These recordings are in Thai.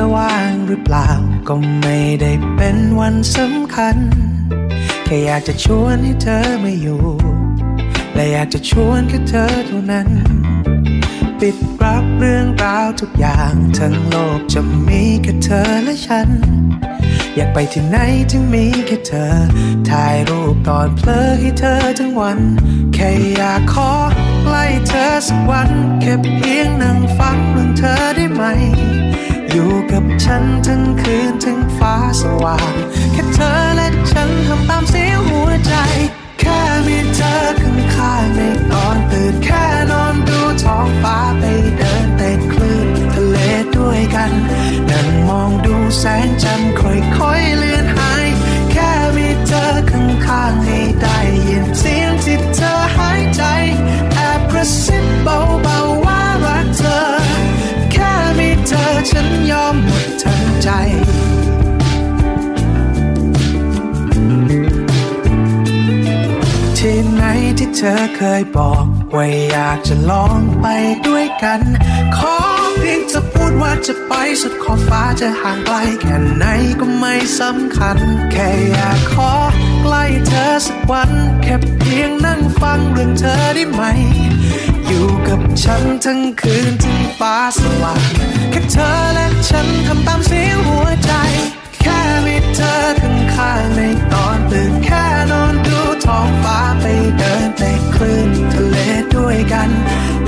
อว่างหรือเปล่า ก็ไม่ได้เป็นวันสำคัญ แค่อยากจะชวนให้เธอมาอยู่ และอยากจะชวนแค่เธอเท่านั้น ปิดรับเรื่องราวทุกอย่าง ทั้งโลกจะมีแค่เธอและฉัน อยากไปที่ไหนที่มีแค่เธอ ถ่ายรูปตอนเพลอให้เธอทั้งวัน แค่อยากขอใกล้เธอสักวันแค่เพียงนั่งฟังเรื่องเธอได้ไหม อยู่กับฉันทั้งคืนถึงฟ้าสว่าง แค่เธอและฉันทำตามเสียงหัวใจ แค่มีเธอข้างข้างในตอนตื่นแค่นอนดูท้องฟ้าไปเดินเตะคลื่นทะเลด้วยกัน นั่งมองดูแสงจันทร์ค่อยๆเลือนหาย แค่มีเธอข้างข้างให้ได้ยินเสียงที่เธอหายใจแอบกระซิบเบาๆ ฉันยอมหมดทั้งใจที่ไหนที่เธอเคยบอก ว่าอยากจะลองไปด้วยกัน ขอเพียงจะพูดว่าจะไปสุดขอบฟ้าจะห่างไกลแค่ไหนก็ไม่สำคัญ แค่อยากขอใกล้เธอสักวัน แค่เพียงนั่งฟังเรื่องเธอได้ไหม อยู่กับฉันทั้งคืนถึงฟ้าสว่างแค่เธอและฉันทำตามเสียงหัวใจ แค่มีเธอข้างข้างในตอนตื่นแค่นอนดูท้องฟ้าไปเดินแต่คลื่นทะเลด้วยกัน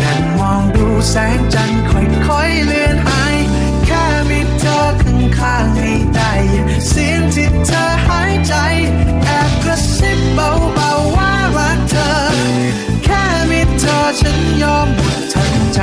นั่งมองดูแสงจันทร์ค่อยๆเลือนหายแค่มีเธอข้างข้างให้ได้เสียงที่เธอหายใจแอบกระซิบเบา ฉันยอมหมดทั้งใจ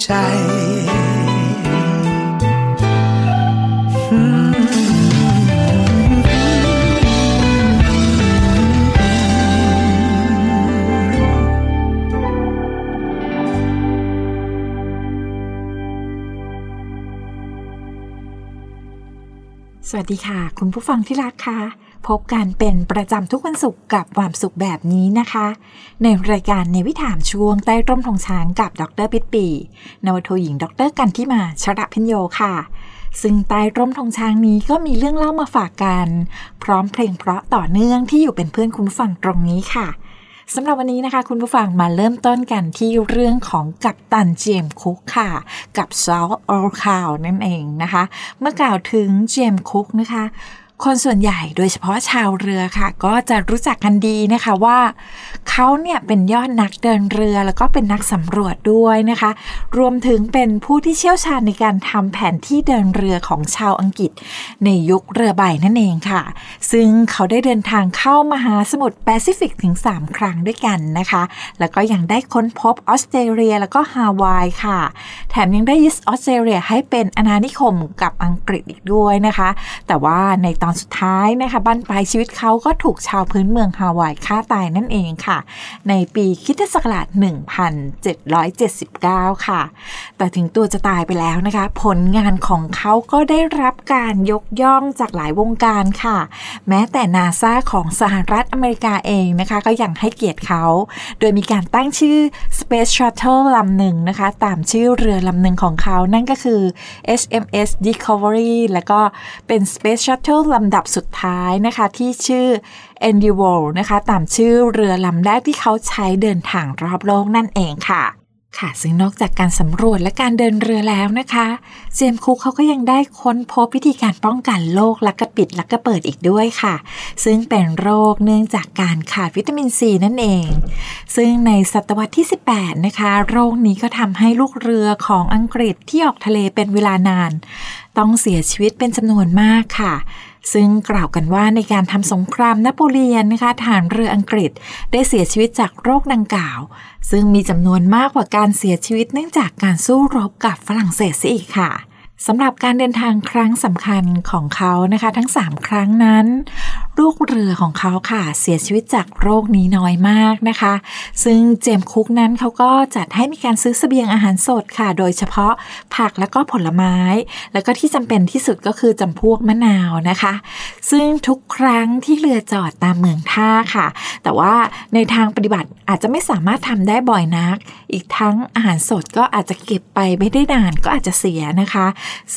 ใจ สวัสดีค่ะ คุณผู้ฟังที่รักค่ะ พบกันเป็นประจำทุกวันศุกร์กับความสุขแบบนี้นะคะ ในรายการในวิถามช่วงใต้ร่มทองช้างกับดรปิดปี นวโทหญิงดรกันที่มาชระพิญโยค่ะ ซึ่งใต้ร่มทองช้างนี้ก็มีเรื่องเล่ามาฝากกัน พร้อมเพลงเพราะต่อเนื่องที่อยู่เป็นเพื่อนคุณผู้ฟังตรงนี้ค่ะสำหรับวันนี้นะคะ คุณผู้ฟังมาเริ่มต้นกันที่เรื่องของกัปตันเจมคุกค่ะ กับซอลออร์คาวนั่นเองนะคะ เมื่อกล่าวถึงเจมคุกนะคะ คนส่วนใหญ่โดยเฉพาะชาวเรือค่ะ ก็จะรู้จักกันดีนะคะว่าเขาเนี่ยเป็นยอดนักเดินเรือแล้วก็เป็นนักสำรวจด้วยนะคะ รวมถึงเป็นผู้ที่เชี่ยวชาญในการทำแผนที่เดินเรือของชาวอังกฤษ ในยุคเรือใบนั่นเองค่ะ ซึ่งเขาได้เดินทางเข้ามหาสมุทรแปซิฟิกถึง 3 ครั้งด้วยกันนะคะ แล้วก็ยังได้ค้นพบออสเตรเลียแล้วก็ฮาวายค่ะ แถมยังได้ยึดออสเตรเลียให้เป็นอาณานิคมกับอังกฤษอีกด้วยนะคะ แต่ว่าในตอนสุดท้ายนะคะบ้านปลายชีวิตเขาก็ถูกชาวพื้นเมืองฮาวายฆ่าตายนั่นเองค่ะ ในปีคริสตศักราช 1779 ค่ะ แต่ถึงตัวจะตายไปแล้วนะคะ ผลงานของเขาก็ได้รับการยกย่องจากหลายวงการค่ะ แม้แต่นาซาของสหรัฐอเมริกาเองนะคะ ก็ยังให้เกียรติเขา โดยมีการตั้งชื่อ Space Shuttle ลำหนึ่งนะคะ ตามชื่อเรือลำหนึ่งของเขา นั่นก็คือ HMS Discovery แล้วก็เป็น Space Shuttle ลำำดับสุดท้ายนะคะที่ชื่อ Endeavour นะคะตามชื่อเรือลำแรกที่เขาใช้เดินทางรอบโลกนั่นเองค่ะค่ะซึ่งนอกจากการสำรวจและการเดินเรือแล้วนะคะเจมส์คุกเขาก็ยังได้ค้นพบวิธีการป้องกันโรคลักกระปิดลักกระเปิดอีกด้วยค่ะ ซึ่งเป็นโรคเนื่องจากการขาดวิตามินซีนั่นเอง ซึ่งในศตวรรษที่ 18 นะคะ โรคนี้ก็ทำให้ลูกเรือของอังกฤษที่ออกทะเลเป็นเวลานาน ต้องเสียชีวิตเป็นจำนวนมากค่ะ ซึ่งกล่าวกันว่าในการทำสงครามนโปเลียนนะคะฐานเรืออังกฤษได้เสียชีวิตจากโรคดังกล่าว ซึ่งมีจำนวนมากกว่าการเสียชีวิตเนื่องจากการสู้รบกับฝรั่งเศสซะอีกค่ะสำหรับการเดินทางครั้งสำคัญของเขานะคะ ทั้ง 3 ครั้งนั้นลูกเรือของเขาค่ะเสียชีวิตจากโรคนี้น้อยมากนะคะ ซึ่งเจมคุกนั้นเขาก็จัดให้มีการซื้อเสบียงอาหารสดค่ะ โดยเฉพาะผักแล้วก็ผลไม้ แล้วก็ที่จำเป็นที่สุดก็คือจำพวกมะนาวนะคะ ซึ่งทุกครั้งที่เรือจอดตามเมืองท่าค่ะ แต่ว่าในทางปฏิบัติอาจจะไม่สามารถทำได้บ่อยนัก อีกทั้งอาหารสดก็อาจจะเก็บไปไม่ได้นานก็อาจจะเสียนะคะ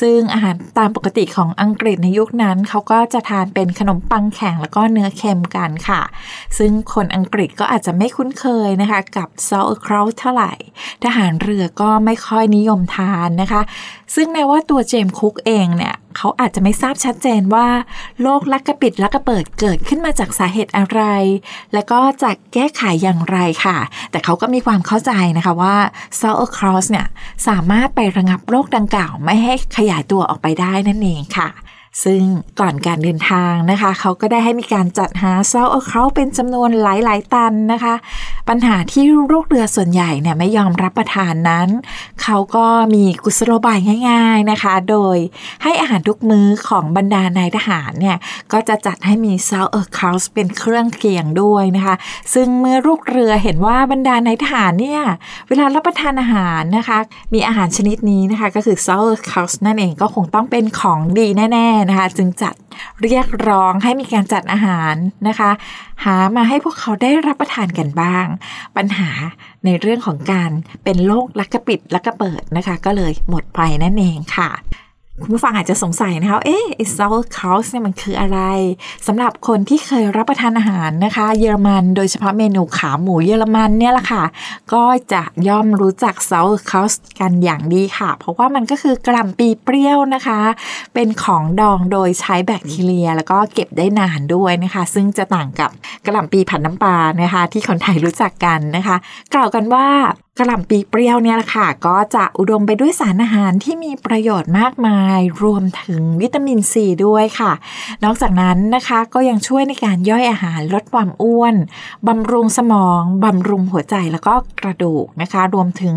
ซึ่งอาหารตามปกติของอังกฤษในยุคนั้นเขาก็จะทานเป็นขนมปังแข็งแล้วก็เนื้อเค็มกันค่ะ ซึ่งคนอังกฤษก็อาจจะไม่คุ้นเคยนะคะกับ sauerkraut เท่าไหร่ ทหารเรือก็ไม่ค่อยนิยมทานนะคะ ซึ่งแม้ว่าตัวเจมส์คุกเองเนี่ยเขาอาจจะไม่ทราบชัดเจนว่าโรคลักกระปิดลักกระเปิดเกิดขึ้นมาจากสาเหตุอะไร แล้วก็จะแก้ไขอย่างไรค่ะ แต่เขาก็มีความเข้าใจนะคะว่า sauerkraut เนี่ยสามารถไประงับโรคดังกล่าวไม่ให้ขยายตัวออกไปได้นั่นเองค่ะ ซึ่งก่อนการเดินทางนะคะ เขาก็ได้ให้มีการจัดหาเซาเอาเขาเป็นจำนวนหลาย ๆ ตันนะคะ ปัญหาที่ลูกเรือส่วนใหญ่เนี่ยไม่ยอมรับประทานนั้น เขาก็มีกุศโลบายง่าย ๆนะคะ โดยให้อาหารทุกมื้อของบรรดานายทหารเนี่ยก็จะจัดให้มี sauerkraut เป็นเครื่องเคียงด้วยนะคะ ซึ่งเมื่อลูกเรือเห็นว่าบรรดานายทหารเนี่ยเวลารับประทานอาหารนะคะ มีอาหารชนิดนี้นะคะก็คือ sauerkraut นั่นเองก็คงต้องเป็นของดีแน่ๆนะคะ จึงจัดเรียกร้องให้มีการจัดอาหารนะคะ หามาให้พวกเขาได้รับประทานกันบ้างปัญหาในเรื่องของการเป็นโรคลักกระปิดลักกระเปิดนะคะ ก็เลยหมดไปนั่นเองค่ะ คุณผู้ฟังอาจจะสงสัยนะคะเอ๊ะไอ้ sauerkraut เนี่ยมันคืออะไรสำหรับคนที่เคยรับประทานอาหารนะคะ เยอรมันโดยเฉพาะเมนูขาหมูเยอรมันเนี่ยแหละค่ะ ก็จะย่อมรู้จัก sauerkraut กันอย่างดีค่ะ เพราะว่ามันก็คือกล่ำปีเปรี้ยวนะคะ เป็นของดองโดยใช้แบคทีเรีย แล้วก็เก็บได้นานด้วยนะคะ ซึ่งจะต่างกับกล่ำปีผัดน้ำปลานะคะ ที่คนไทยรู้จักกันนะคะ กล่าวกันว่า กระหล่ำปีเปรี้ยวเนี่ยแหละค่ะ ก็จะอุดมไปด้วยสารอาหารที่มีประโยชน์มากมาย รวมถึงวิตามินซีด้วยค่ะ นอกจากนั้นนะคะก็ยังช่วยในการย่อยอาหารลดความอ้วนบำรุงสมองบำรุงหัวใจแล้วก็กระดูกนะคะ รวมถึง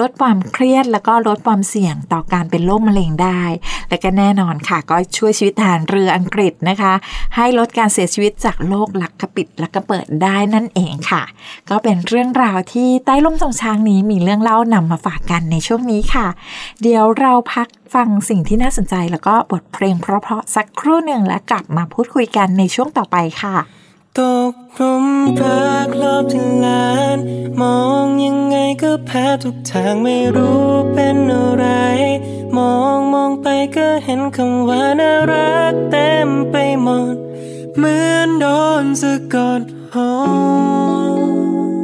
ลดความเครียดแล้วก็ลดความเสี่ยงต่อการเป็นโรคมะเร็งได้ และก็แน่นอนค่ะ ก็ช่วยชีวิตทหารเรืออังกฤษนะคะ ให้ลดการเสียชีวิตจากโรคหลักกระปิดหลักกระเปิดได้นั่นเองค่ะ ก็เป็นเรื่องราวที่ใต้ร่มทรงช้างงนี้มีเรื่องเล่านำมาฝากกันในช่วงนี้ค่ะ เดี๋ยวเราพักฟังสิ่งที่น่าสนใจแล้วก็บทเพลงเพราะๆสักครู่หนึ่งและกลับมาพูดคุยกันในช่วงต่อไปค่ะตกหลุมรักรอบที่ลาน มองยังไงก็แพ้ทุกทางไม่รู้เป็นอะไร มองมองไปก็เห็นคำว่าน่ารักเต็มไปหมดเหมือนโดนสะกดหรู้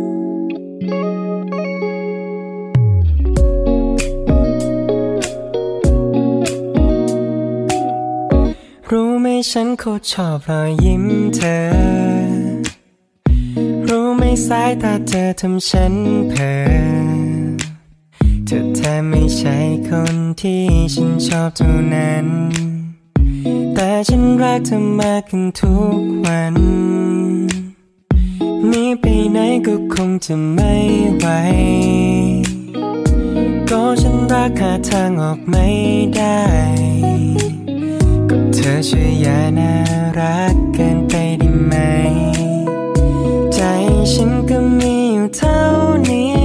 ฉันโคตรชอบรอยยิ้มเธอ รู้ไหมสายตาเธอทำฉันเพ้อเธอแทบไม่ใช่คนที่ฉันชอบเท่านั้น แต่ฉันรักเธอมากขึ้นทุกวันหนีไปไหนก็คงจะไม่ไหว ก็ฉันรักหาทางออกไม่ได้ เธอช่วยอย่าน่ารักเกินไปได้ไหม ใจฉันก็มีอยู่เท่านี้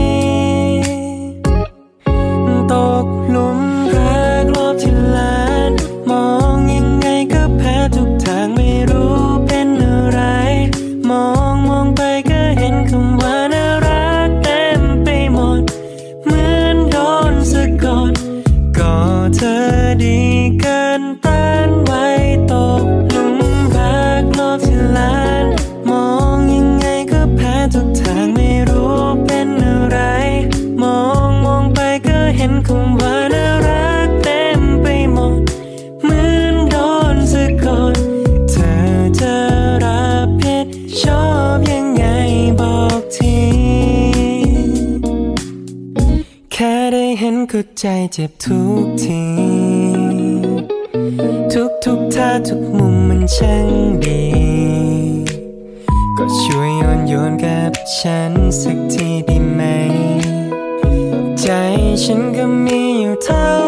ใจเจ็บทุกที ทุกทุกท่าทุกมุมมันช่างดี ก็ช่วยโยนโยนกับฉันสักทีดีไหม ใจฉันก็มีอยู่เท่า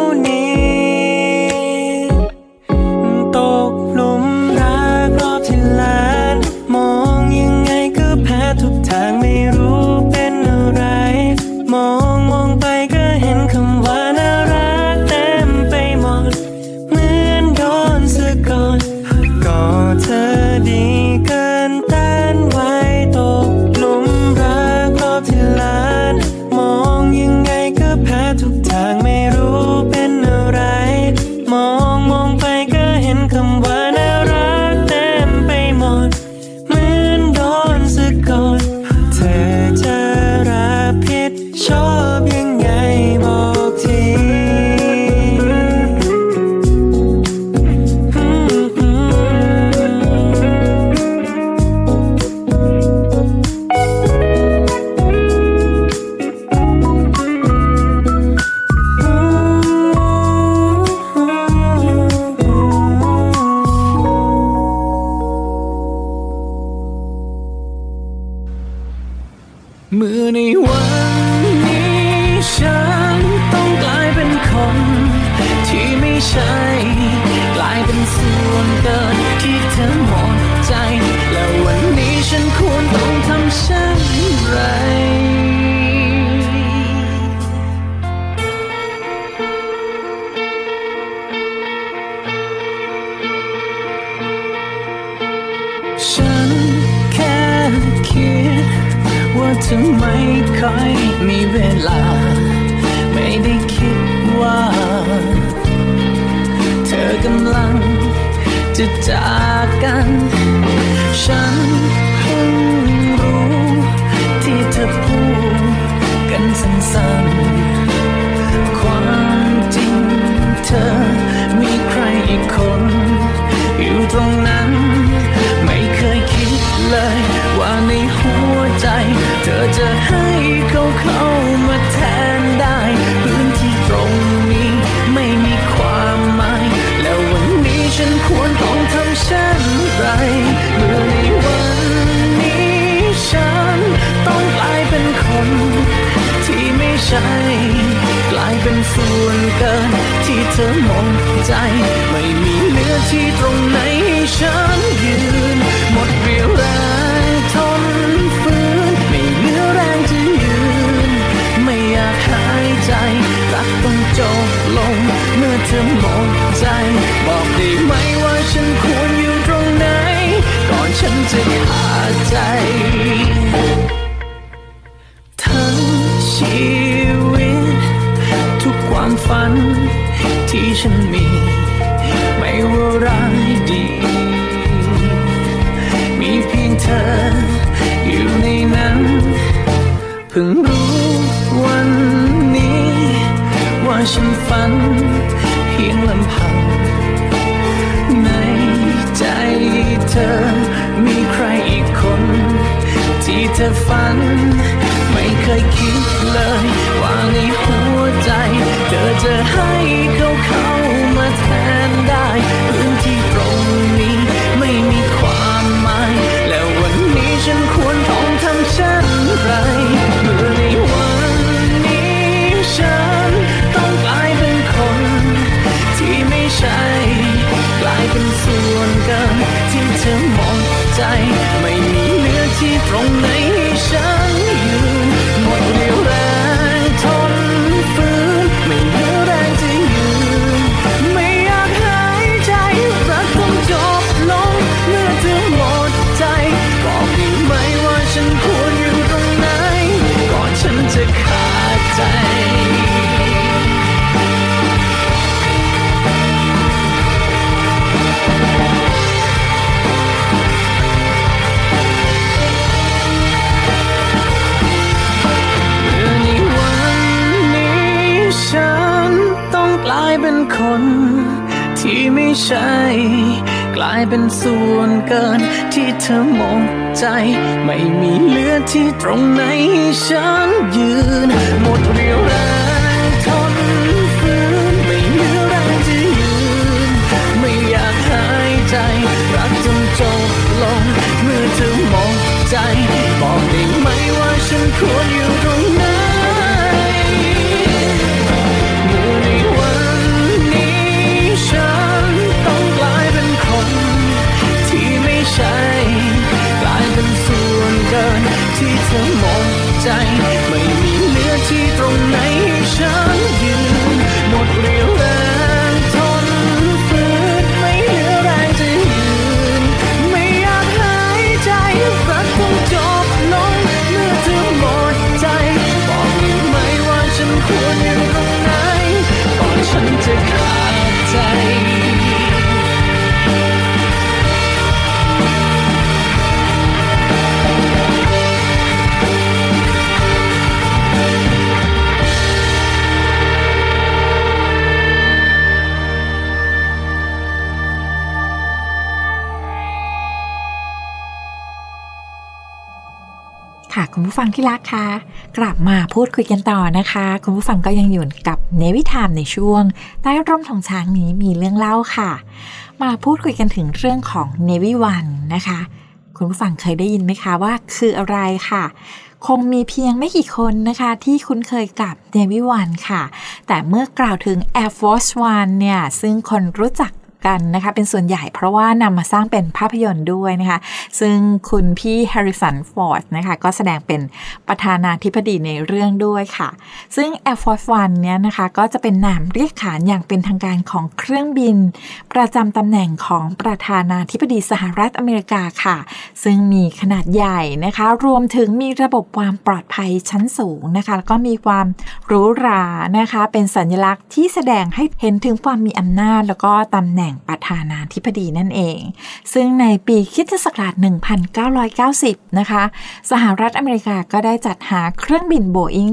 กัน ฉันเพิ่งรู้ที่เธอพูดกันสั้นๆ ความจริงเธอมีใครอีกคน อยู่ตรงนั้น ไม่เคยคิดเลย ว่าในหัวใจ เธอจะให้เขาเข้า เป็นส่วนเกิน ที่เธอมองใจ ไม่มีเหลือที่ตรงไหนให้ฉันยืน หมดเรียวแรงทนฝืน ไม่เหลือแรงจะยืน ไม่อยากหายใจรักต้องจบลง เมื่อเธอมองใจ บอกได้ไหมว่าฉันควรอยู่ตรงไหน ก่อนฉันจะขาดใจ ฝันที่ฉันมี ไม่ว่าร้ายดี มีเพียงเธออยู่ในนั้นเพิ่งรู้วันนี้ ว่าฉันฝันเพียงลำพัง ในใจเธอมีใครอีกคน ที่เธอฝัน ไม่เคยคิดเลย ว่าในหัวใจ เธอจะ ใช่กลายเป็นส่วนเกินที่เธอมองใจ ไม่มีเหลือที่ตรงไหนให้ฉันยืน หมดเรี่ยวแรงทนฝืนไม่เหลือแรงจะยืน ไม่อยากหายใจ รักจนจบลงเมื่อเธอมองใจ บอกได้ไหมว่าฉันควรอยู่ตรงไหน ที่เธ ผู้ฟังที่รักคะกลับมาพูดคุยกันต่อนะคะ คุณผู้ฟังก็ยังอยู่กับเนวิทามในช่วง ใต้ร่มของช้างนี้มีเรื่องเล่าค่ะ มาพูดคุยกันถึงเรื่องของเนวิวันนะคะ คุณผู้ฟังเคยได้ยินไหมคะว่าคืออะไรค่ะ คงมีเพียงไม่กี่คนนะคะ ที่คุ้นเคยกับ Navy One ค่ะ แต่เมื่อกล่าวถึง Air Force One เนี่ยซึ่งคนรู้จัก กันนะคะ เป็นส่วนใหญ่เพราะว่านำมาสร้างเป็นภาพยนตร์ด้วยนะคะ ซึ่งคุณพี่แฮร์ริสันฟอร์ดนะคะ ก็แสดงเป็นประธานาธิบดีในเรื่องด้วยค่ะ ซึ่ง Air Force One เนี่ยนะคะ ก็จะเป็นนามเรียกขานอย่างเป็นทางการของเครื่องบิน ประจำตำแหน่งของประธานาธิบดีสหรัฐอเมริกาค่ะ ซึ่งมีขนาดใหญ่นะคะ รวมถึงมีระบบความปลอดภัยชั้นสูงนะคะ แล้วก็มีความหรูหรานะคะ เป็นสัญลักษณ์ที่แสดงให้เห็นถึงความมีอำนาจแล้วก็ตำแหน่งประธานาธิบดีนั่นเอง ซึ่งในปีคริสตศักราช 1990 นะคะ สหรัฐอเมริกาก็ได้จัดหาเครื่องบินโบอิง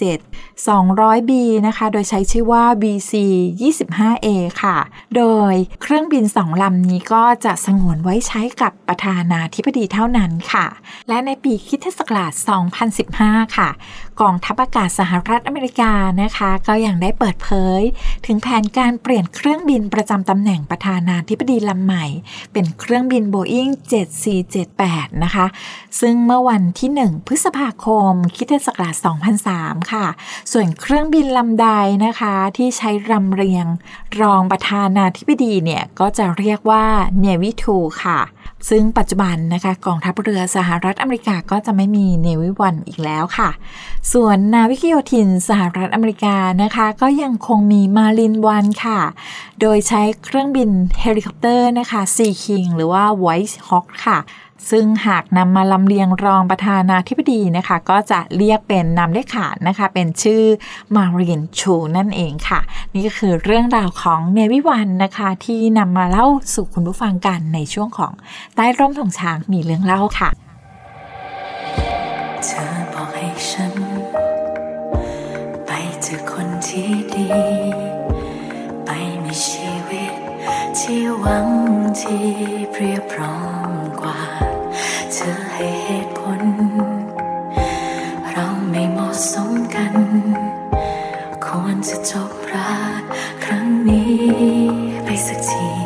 747 200B นะคะ โดยใช้ชื่อว่า BC 25A ค่ะ โดยเครื่องบินสองลำนี้ก็จะสงวนไว้ใช้กับประธานาธิบดีเท่านั้นค่ะ และในปีคริสตศักราช 2015 ค่ะ กองทัพอากาศสหรัฐอเมริกานะคะ ก็ยังได้เปิดเผย ถึงแผนการเปลี่ยนเครื่องบินประจำตำแหน่งประธานาธิบดีลำใหม่ เป็นเครื่องบิน Boeing 7478 นะคะ ซึ่งเมื่อวันที่ 1 พฤษภาคมคิดศักราช2003 ค่ะ ส่วนเครื่องบินลำใดนะคะที่ใช้รำเรียงรองประธานาธิบดีเนี่ยก็จะเรียกว่า Navy 2ค่ะ ซึ่งปัจจุบันนะคะกองทัพเรือสหรัฐอเมริกาก็จะไม่มีเนวิวันอีกแล้วค่ะ ส่วนนาวิกโยธินสหรัฐอเมริกานะคะ ก็ยังคงมี Marine One ค่ะ โดยใช้เครื่องบินเฮลิคอปเตอร์นะคะ Sea King หรือว่า White Hawk ค่ะ ซึ่งหากนำมาลำเลียงรองประธานาธิบดีนะคะ ก็จะเรียกเป็นนามเรียกขานนะคะ เป็นชื่อ Marine Two นั่นเองค่ะ นี่ก็คือเรื่องราวของ Navy One นะคะ ที่นำมาเล่าสู่คุณผู้ฟังกันในช่วงของใต้ร่มธงช้างมีเรื่องเล่าค่ะเธอบอกให้ฉัน ไปเจอคนที่ดี ไปมีชีวิต ที่หวังที่เพียบพร้อม เธอให้เหตุผล เราไม่เหมาะสมกัน ควรจะจบรักครั้งนี้ไปสักที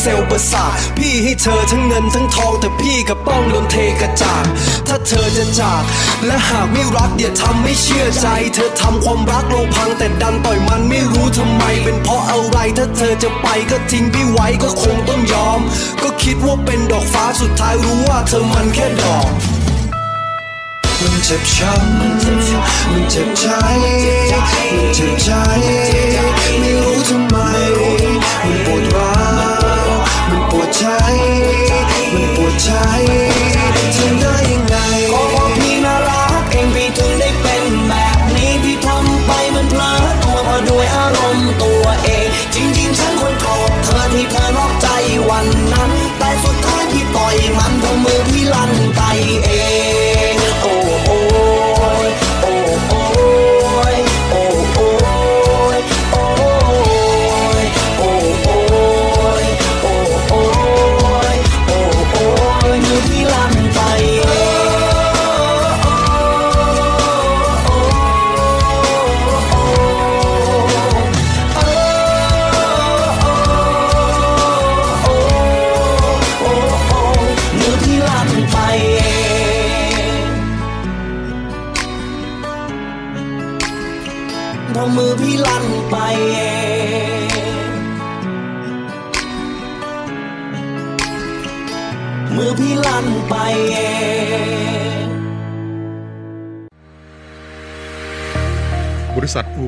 เซลล์ประสาทพี่ให้เธอทั้งเงินทั้งทอง แต่พี่กับป้องโดนเทกระจาดถ้าเธอจะจาก และหากไม่รักอย่าทำไม่เชื่อใจ เธอทำความรักเราพังแต่ดันต่อยมันไม่รู้ทำไม เป็นเพราะอะไรถ้าเธอจะไปก็ทิ้งพี่ไว้ก็คงต้องยอม ก็คิดว่าเป็นดอกฟ้าสุดท้ายรู้ว่าเธอมันแค่ดอกมันเจ็บช้ำมันเจ็บใจ มันเจ็บใจไม่รู้ทำไม มันปวด มั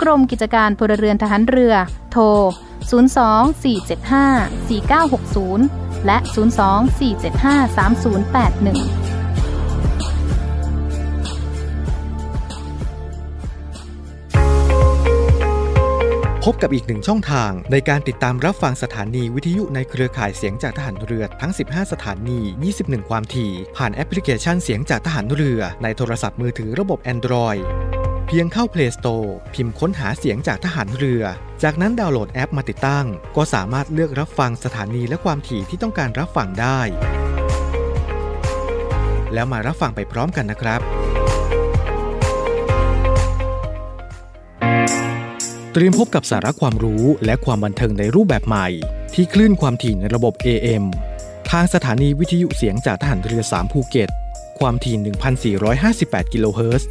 กรมกิจการพลเรือนทหารเรือ โทร 024754960 และ 024753081พบกับอีกหนึ่งช่องทางในการติดตามรับฟังสถานีวิทยุในเครือข่ายเสียงจากทหารเรือทั้ง 15 สถานี 21 ความถี่ ผ่านแอปพลิเคชันเสียงจากทหารเรือในโทรศัพท์มือถือระบบ Android พียงเข้า Play Store พิมพ์ค้นหาเสียงจากทหารเรือ จากนั้นดาวน์โหลดแอปมาติดตั้ง ก็สามารถเลือกรับฟังสถานีและความถี่ที่ต้องการรับฟังได้ แล้วมารับฟังไปพร้อมกันนะครับ เตรียมพบกับสาระความรู้และความบันเทิงในรูปแบบใหม่ ที่คลื่นความถี่ในระบบ AM ทางสถานีวิทยุเสียงจากทหารเรือ 3 ภูเก็ต ความถี่ 1,458 กิโลเฮิรตซ์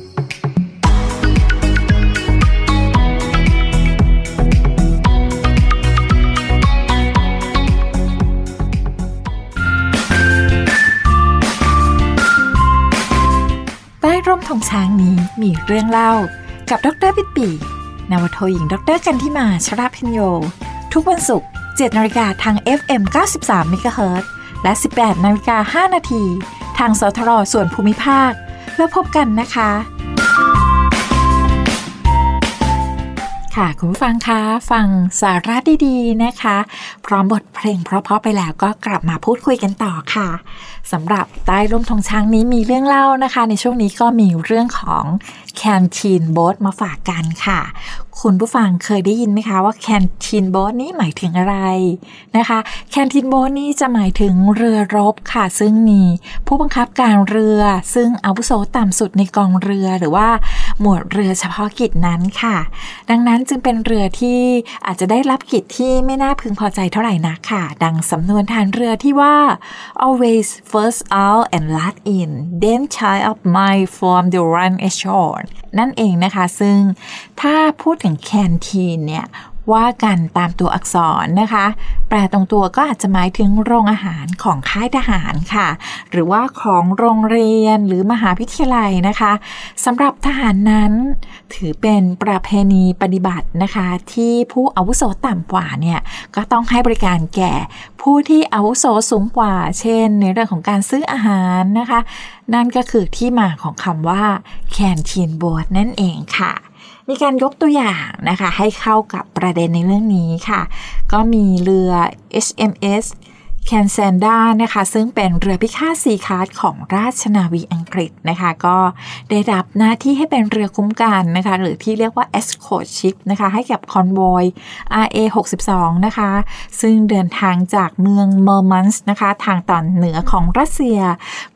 ใต้ร่มธงช้างนี้มีเรื่องเล่า กับดรปิดปีนาวโทหญิงดรกันทิมาชราพิญโย ทุกวันศุกร์7นาฬิกาทาง FM 93 MHz และ 18นาฬิกา5นาทีทางสทรส่วนภูมิภาค แล้วพบกันนะคะ ค่ะคุณผู้ฟังคะฟังสาระดี ๆ นะคะ พร้อมบทเพลงเพราะๆไปแล้วก็กลับมาพูดคุยกันต่อค่ะ สำหรับใต้ร่มธงช้างนี้มีเรื่องเล่านะคะ ในช่วงนี้ก็มีเรื่องของแคนทีนโบ๊ทมาฝากกันค่ะ คุณผู้ฟังเคยได้ยินไหมคะว่าแคนทีนโบ๊ทนี้หมายถึงอะไรนะคะแคนทีนโบ๊ทนี้จะหมายถึงเรือรบค่ะ ซึ่งมีผู้บังคับการเรือ ซึ่งอาวุโสต่ำสุดในกองเรือหรือว่าหมวดเรือเฉพาะกิจนั้นค่ะ ดังนั้นจึงเป็นเรือที่อาจจะได้รับกิจที่ไม่น่าพึงพอใจเท่าไหร่นักค่ะ ดังสำนวนทานเรือที่ว่า always first First out and last in then child of mine from the run ashore นั่นเองนะคะ ซึ่งถ้าพูดถึงแคนทีนเนี่ย ว่ากันตามตัวอักษรนะคะ แปลตรงตัวก็อาจจะหมายถึงโรงอาหารของค่ายทหารค่ะ หรือว่าของโรงเรียนหรือมหาวิทยาลัยนะคะสำหรับทหารนั้นถือเป็นประเพณีปฏิบัตินะคะ ที่ผู้อาวุโสต่ำกว่าเนี่ยก็ต้องให้บริการแก่ผู้ที่อาวุโสสูงกว่า เช่น ในเรื่องของการซื้ออาหารนะคะ นั่นก็คือที่มาของคำว่า canteen boat นั่นเองค่ะ มีการยกตัวอย่างนะคะ ให้เข้ากับประเด็นในเรื่องนี้ค่ะ ก็มีเรือ HMS Cassandra นะคะ ซึ่งเป็นเรือพิฆาต C-class ของราชนาวีอังกฤษนะคะ ก็ได้รับหน้าที่ให้เป็นเรือคุ้มกันนะคะ หรือที่เรียกว่า escort ship นะคะ ให้กับ convoy RA 62นะคะ ซึ่งเดินทางจากเมืองเมอร์มันส์นะคะ ทางตอนเหนือของรัสเซีย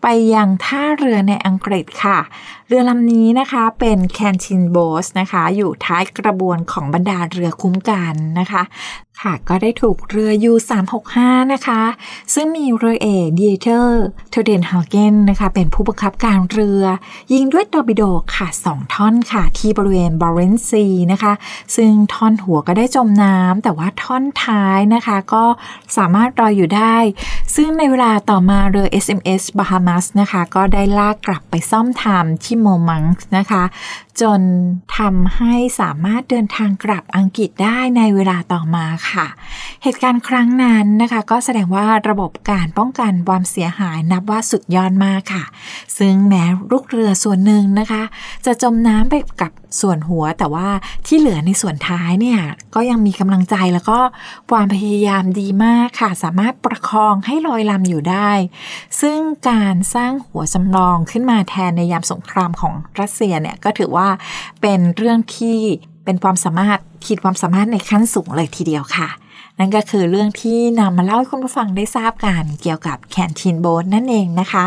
ไปยังท่าเรือในอังกฤษค่ะเรือลำนี้นะคะเป็น canteen boat นะคะอยู่ท้ายกระบวนของบรรดาเรือคุ้มกันนะคะค่ะก็ได้ถูกเรือ U365 นะคะ ซึ่งมีเรือเอก Diether Todenhagen นะคะเป็นผู้บังคับการเรือ ยิงด้วยตอร์ปิโดค่ะ 2 ท่อนค่ะ ที่บริเวณ Barents Seaนะคะ ซึ่งท่อนหัวก็ได้จมน้ำแต่ว่าท่อนท้ายนะคะ ก็สามารถรอยอยู่ได้ ซึ่งในเวลาต่อมาเรือ SMS Bahamas นะคะ ก็ได้ลากกลับไปซ่อมทำที่โมมังส์นะคะ จนทำให้สามารถเดินทางกลับอังกฤษได้ในเวลาต่อมาค่ะ เหตุการณ์ครั้งนั้นนะคะ ก็แสดงว่าระบบการป้องกันความเสียหายนับว่าสุดยอดมากค่ะ ซึ่งแม้ลูกเรือส่วนหนึ่งนะคะ จะจมน้ำไปกับส่วนหัวแต่ว่าที่เหลือในส่วนท้ายเนี่ย ก็ยังมีกำลังใจแล้วก็ความพยายามดีมากค่ะ สามารถประคองให้ลอยลำอยู่ได้ ซึ่งการสร้างหัวจำลองขึ้นมาแทนในยามสงครามของรัสเซียเนี่ยก็ถือว่าเป็นเรื่องที่เป็นความสามารถขีดความสามารถในขั้นสูงเลยทีเดียวค่ะ นั่นก็คือเรื่องที่นำมาเล่าให้คุณผู้ฟังได้ทราบกันเกี่ยวกับแคนทีนโบนนั่นเองนะคะ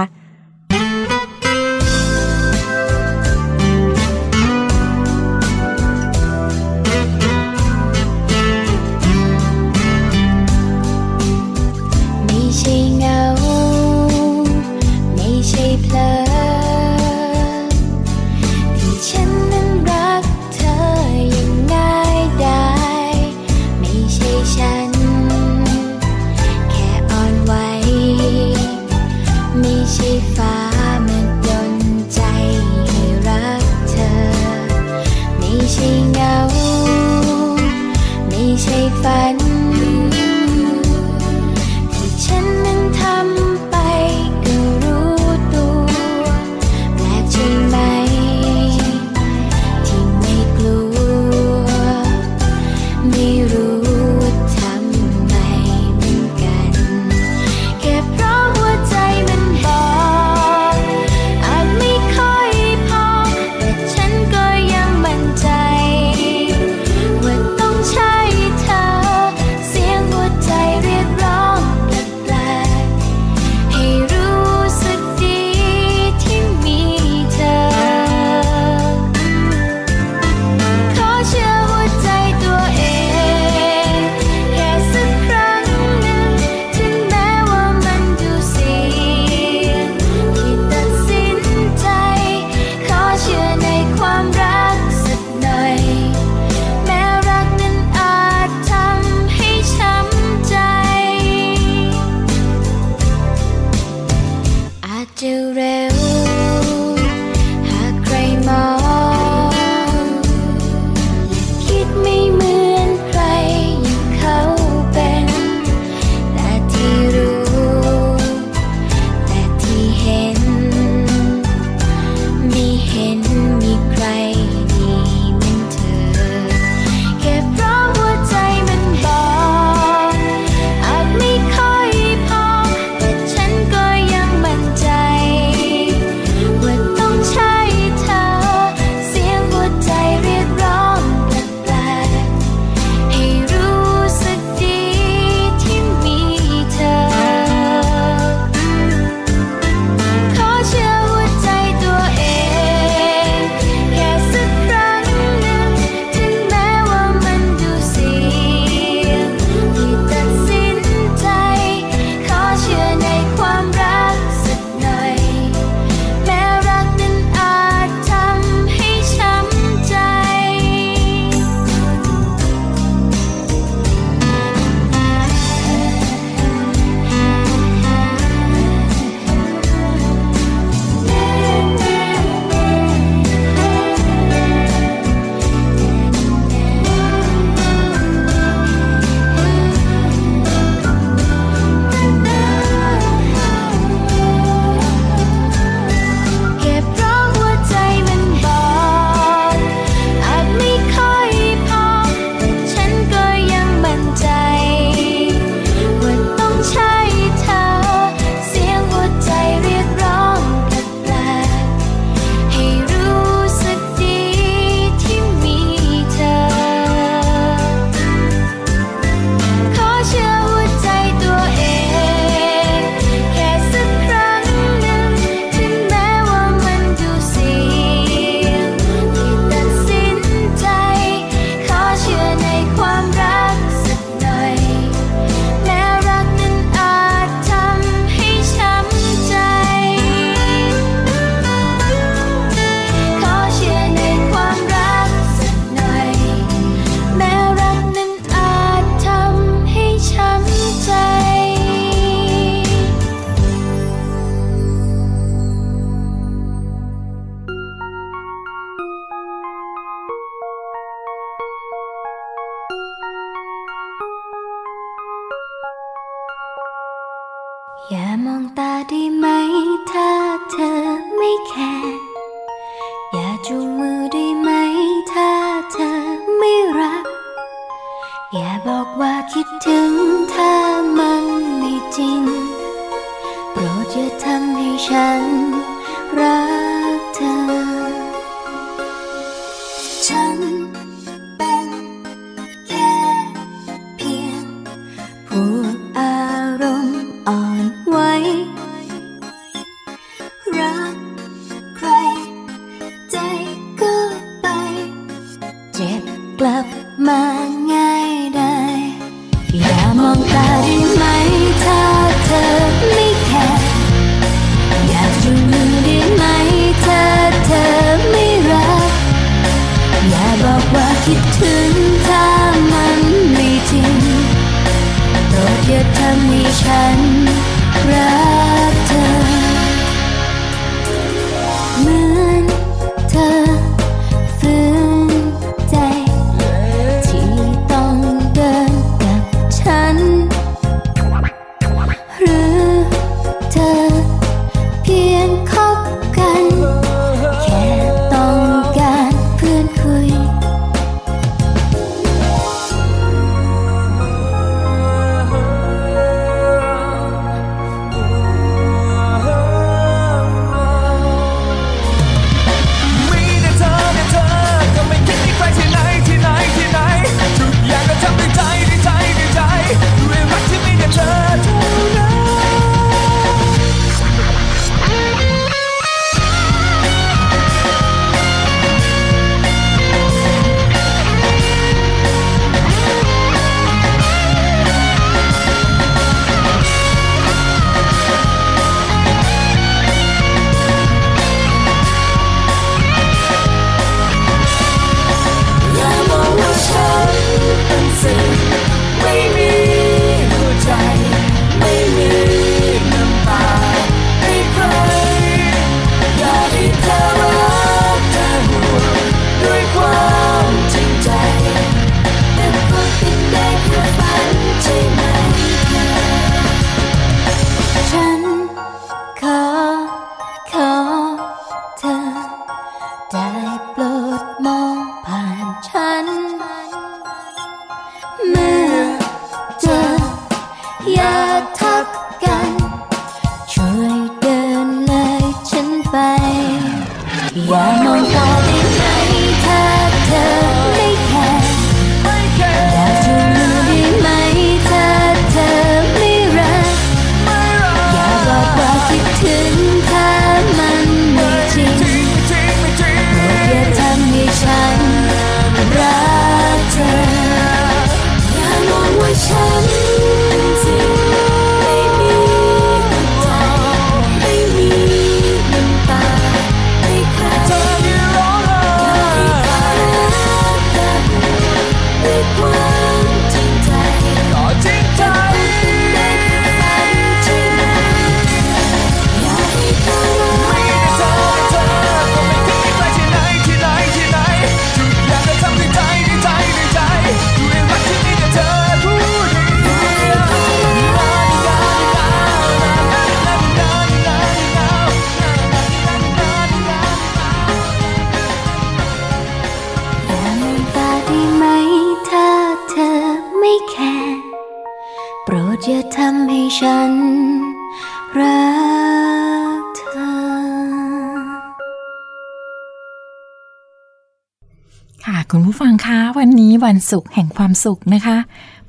วันนี้วันศุกร์แห่งความสุขนะคะ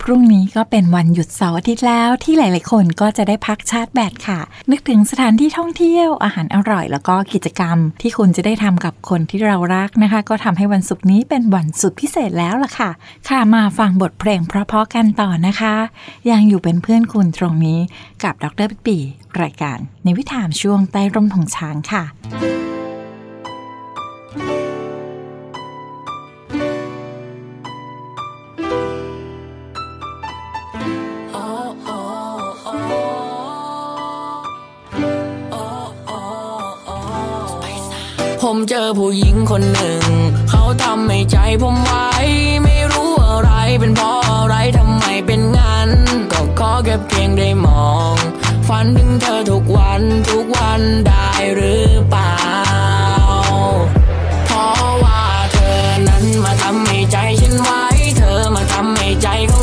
พรุ่งนี้ก็เป็นวันหยุดเสาร์อาทิตย์แล้วที่หลาย ๆ คนก็จะได้พักชาร์จแบตค่ะ นึกถึงสถานที่ท่องเที่ยวอาหารอร่อย แล้วก็กิจกรรม ที่คุณจะได้ทำกับคนที่เรารักนะคะ ก็ทำให้วันศุกร์นี้เป็นวันสุดพิเศษแล้วล่ะค่ะ ค่ะมาฟังบทเพลงเพราะ ๆ กันต่อนะคะ ยังอยู่เป็นเพื่อนคุณตรงนี้กับดรปิ๊กปีรายการในวิถามช่วงใต้ร่มของช้างค่ะ ผมเจอผู้หญิงคนหนึ่ง เขาทำให้ใจผมไว้ ไม่รู้อะไรเป็นเพราะอะไรทำไมเป็นงั้น ก็ขอแค่เพียงได้มอง ฝันถึงเธอทุกวันทุกวันได้หรือเปล่า เพราะว่าเธอนั้นมาทำให้ใจฉันไว้ เธอมาทำให้ใจขอ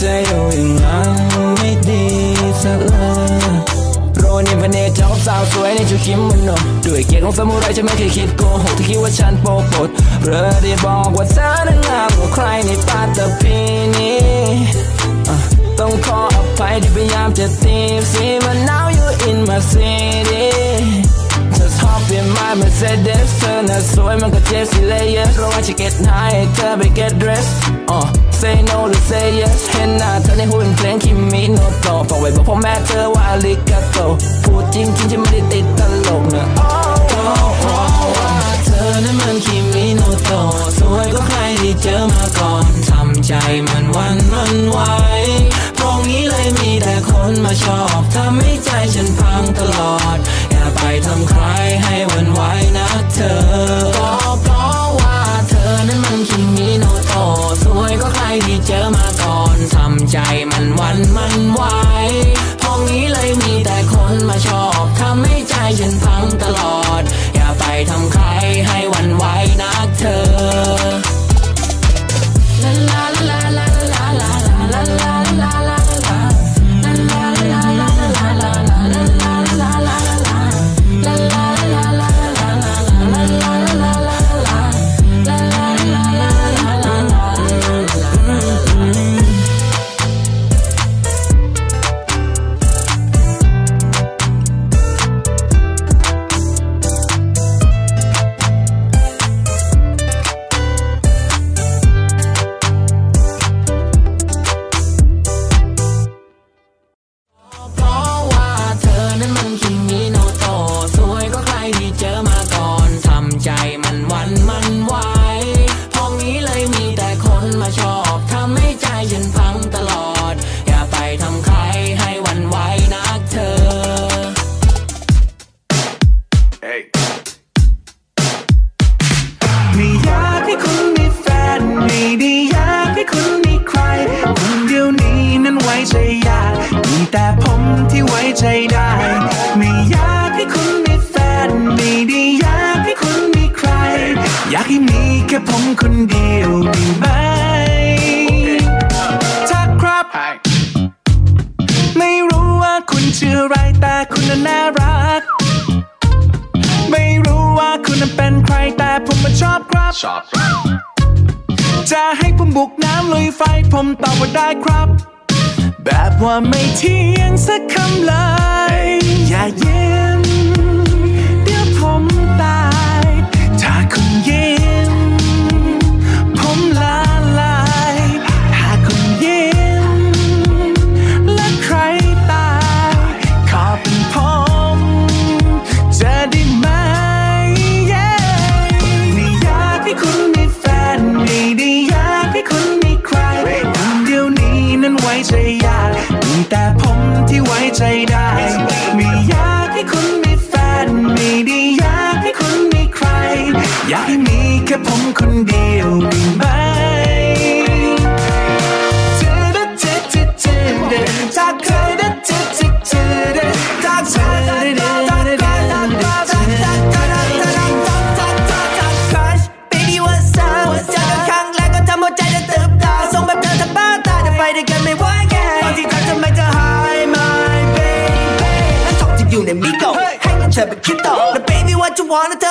คิดถึงเธอยู่อย่างนั้นไม่ดีสักเลยโรนี่เป็นเนจ้าสาวสวยในชุดคิมมโนด้วยเกียรติของสมุไรฉันไม่เคยคิดโกหกที่คิดว่าฉันโปรปดเรือได้บอกว่าเธอนั้นงามกว่าใครในปาตะพีนี้ต้องขออภัยที่พยายามจะตีบสิ but now you in my city in my Mercedes เธอน่ะสวยมันก็เจ็บสิเลย yes ระวังจะ get high ให้เธอไป get dress อ๋อ say no หรือ say yes เห็นหน้าเธอในหุ่นเพลงคิมิโนโตะฝากไว้บอกพ่อแม่เธอว่าลิกาโตพูดจริงจริงฉันไม่ได้ติดตลกนะ oh, oh, เพราะว่าเธอนั้นมันคิมิโนโตะสวยก็ใครที่เจอมาก่อนทำใจมันวันมันไหวตรงนี้เลยมีแต่คนมาชอบทำให้ใจฉันพังตลอด อย่าไปทำใครให้หวันไหวนะเธอ ก็เพราะว่าเธอนั้นมันคิมิโนโตสวยก็ใครที่เจอมาก่อนทำใจมันวันมันไหวพองนี้เลยมีแต่คนมาชอบทำให้ใจฉันพังตลอด อย่าไปทำใครให้หวันไหวนะเธอ แต่คุณน่ะน่ารัก ไม่รู้ว่าคุณนั้นเป็นใครแต่ผมมันชอบครับ ชอบจะให้ผมบุกน้ำลุยไฟผมตอบว่าได้ครับ แบบว่าไม่เที่ยงสักคำเลย อย่าเย็น outside. get baby, what you wanna tell?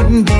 couldn't be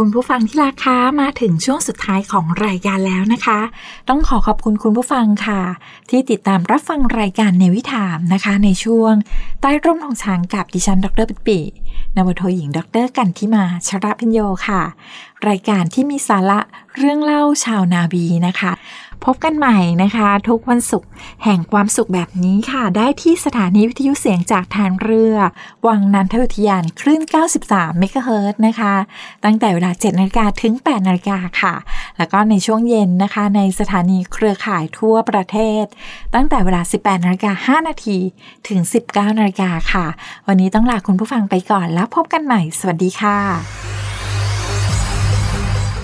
คุณผู้ฟังที่รักคะมาถึงช่วงสุดท้ายของรายการแล้วนะคะ ต้องขอขอบคุณคุณผู้ฟังค่ะ ที่ติดตามรับฟังรายการในวิถามนะคะ ในช่วง ใต้ร่มของช้างกับดิฉัน ดรปิปีนวโทหญิง ดรกันทิมาชระพิญโยค่ะ รายการที่มีสาระเรื่องเล่าชาวนาบีนะคะ พบกันใหม่นะคะ ทุกวันศุกร์แห่งความสุขแบบนี้ค่ะ ได้ที่สถานีวิทยุเสียงจากทางเรือ วังนันทอุทยานคลื่น 93 เมกะเฮิรตซ์นะคะ ตั้งแต่เวลา 7นาฬิกาถึง 8นาฬิกาค่ะ แล้วก็ในช่วงเย็นนะคะ ในสถานีเครือข่ายทั่วประเทศ ตั้งแต่เวลา 18นาฬิกา5นาทีถึง 19นาฬิกาค่ะ วันนี้ต้องลาคุณผู้ฟังไปก่อนแล้วพบกันใหม่ สวัสดีค่ะ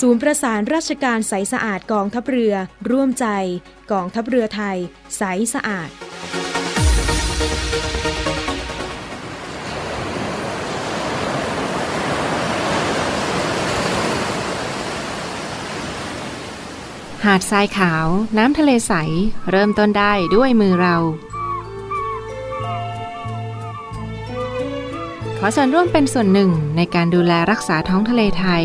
ศูนย์ประสานราชการใสสะอาดกองทัพเรือ ร่วมใจ กองทัพเรือไทย ใสสะอาด หาดทรายขาว น้ำทะเลใส เริ่มต้นได้ด้วยมือเรา ขอส่วนร่วมเป็นส่วนหนึ่งในการดูแลรักษาท้องทะเลไทย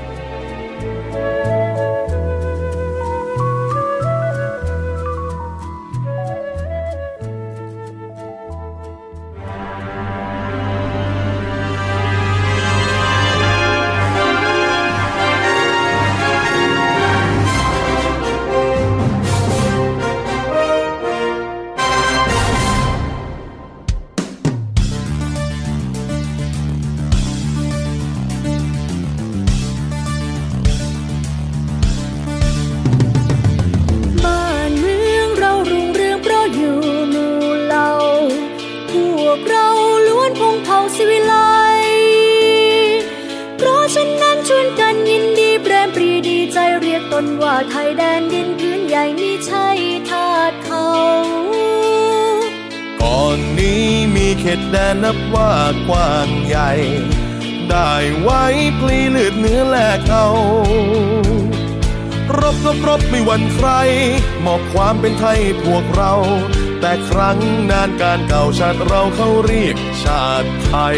ชาติเราเขาเรียกชาติไทย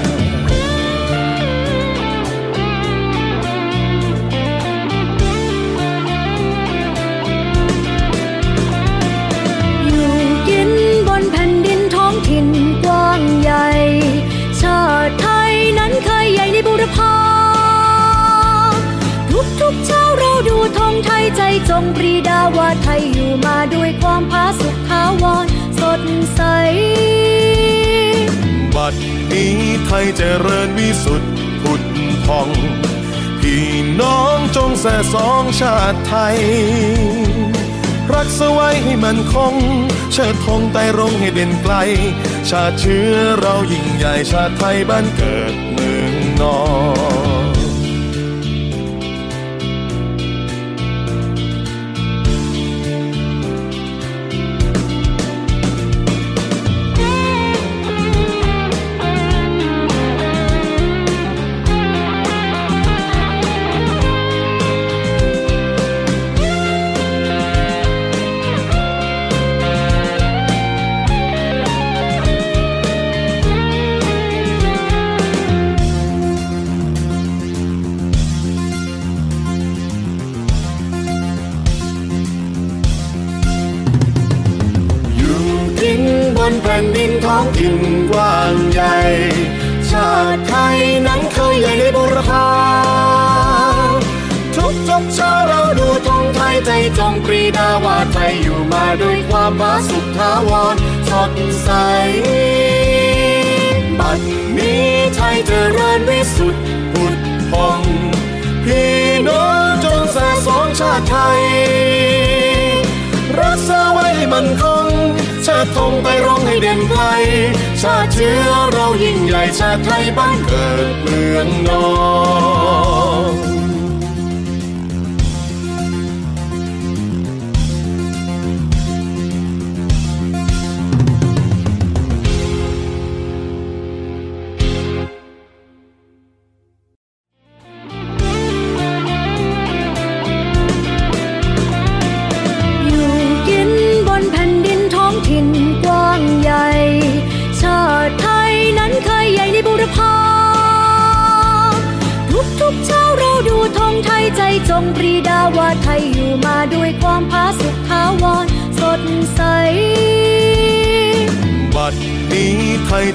จงปรีดาว่าไทยอยู่มาด้วยความผาสุขาวรสดใส บัดนี้ไทยเจริญวิสุทธิ์ผุดพอง พี่น้องจงแส่สองชาติไทย รักษาไว้ให้มันคง เชิดธงไต่รงให้เด่นไกล ชาติเชื้อเรายิ่งใหญ่ชาติไทยบ้านเกิดเมืองนอน ท้องถิ่นกว้างใหญ่ ชาติไทยนั้นเคยใหญ่ในบุรพาทุกทุกเช้าเราดูธงไทยใจจงปรีดาว่าไทยอยู่มาด้วยความผาสุขทาวรสดใสบัดนี้ไทยเจริญวิสุทธิ์ผุดพองพี่น้องจงสะสองชาติไทย รักษาไว้ให้มันคง ชาติธงไปร้องให้เด่นไกล ชาติเชื้อเรายิ่งใหญ่ชาติไทยบ้านเกิดเมืองนอน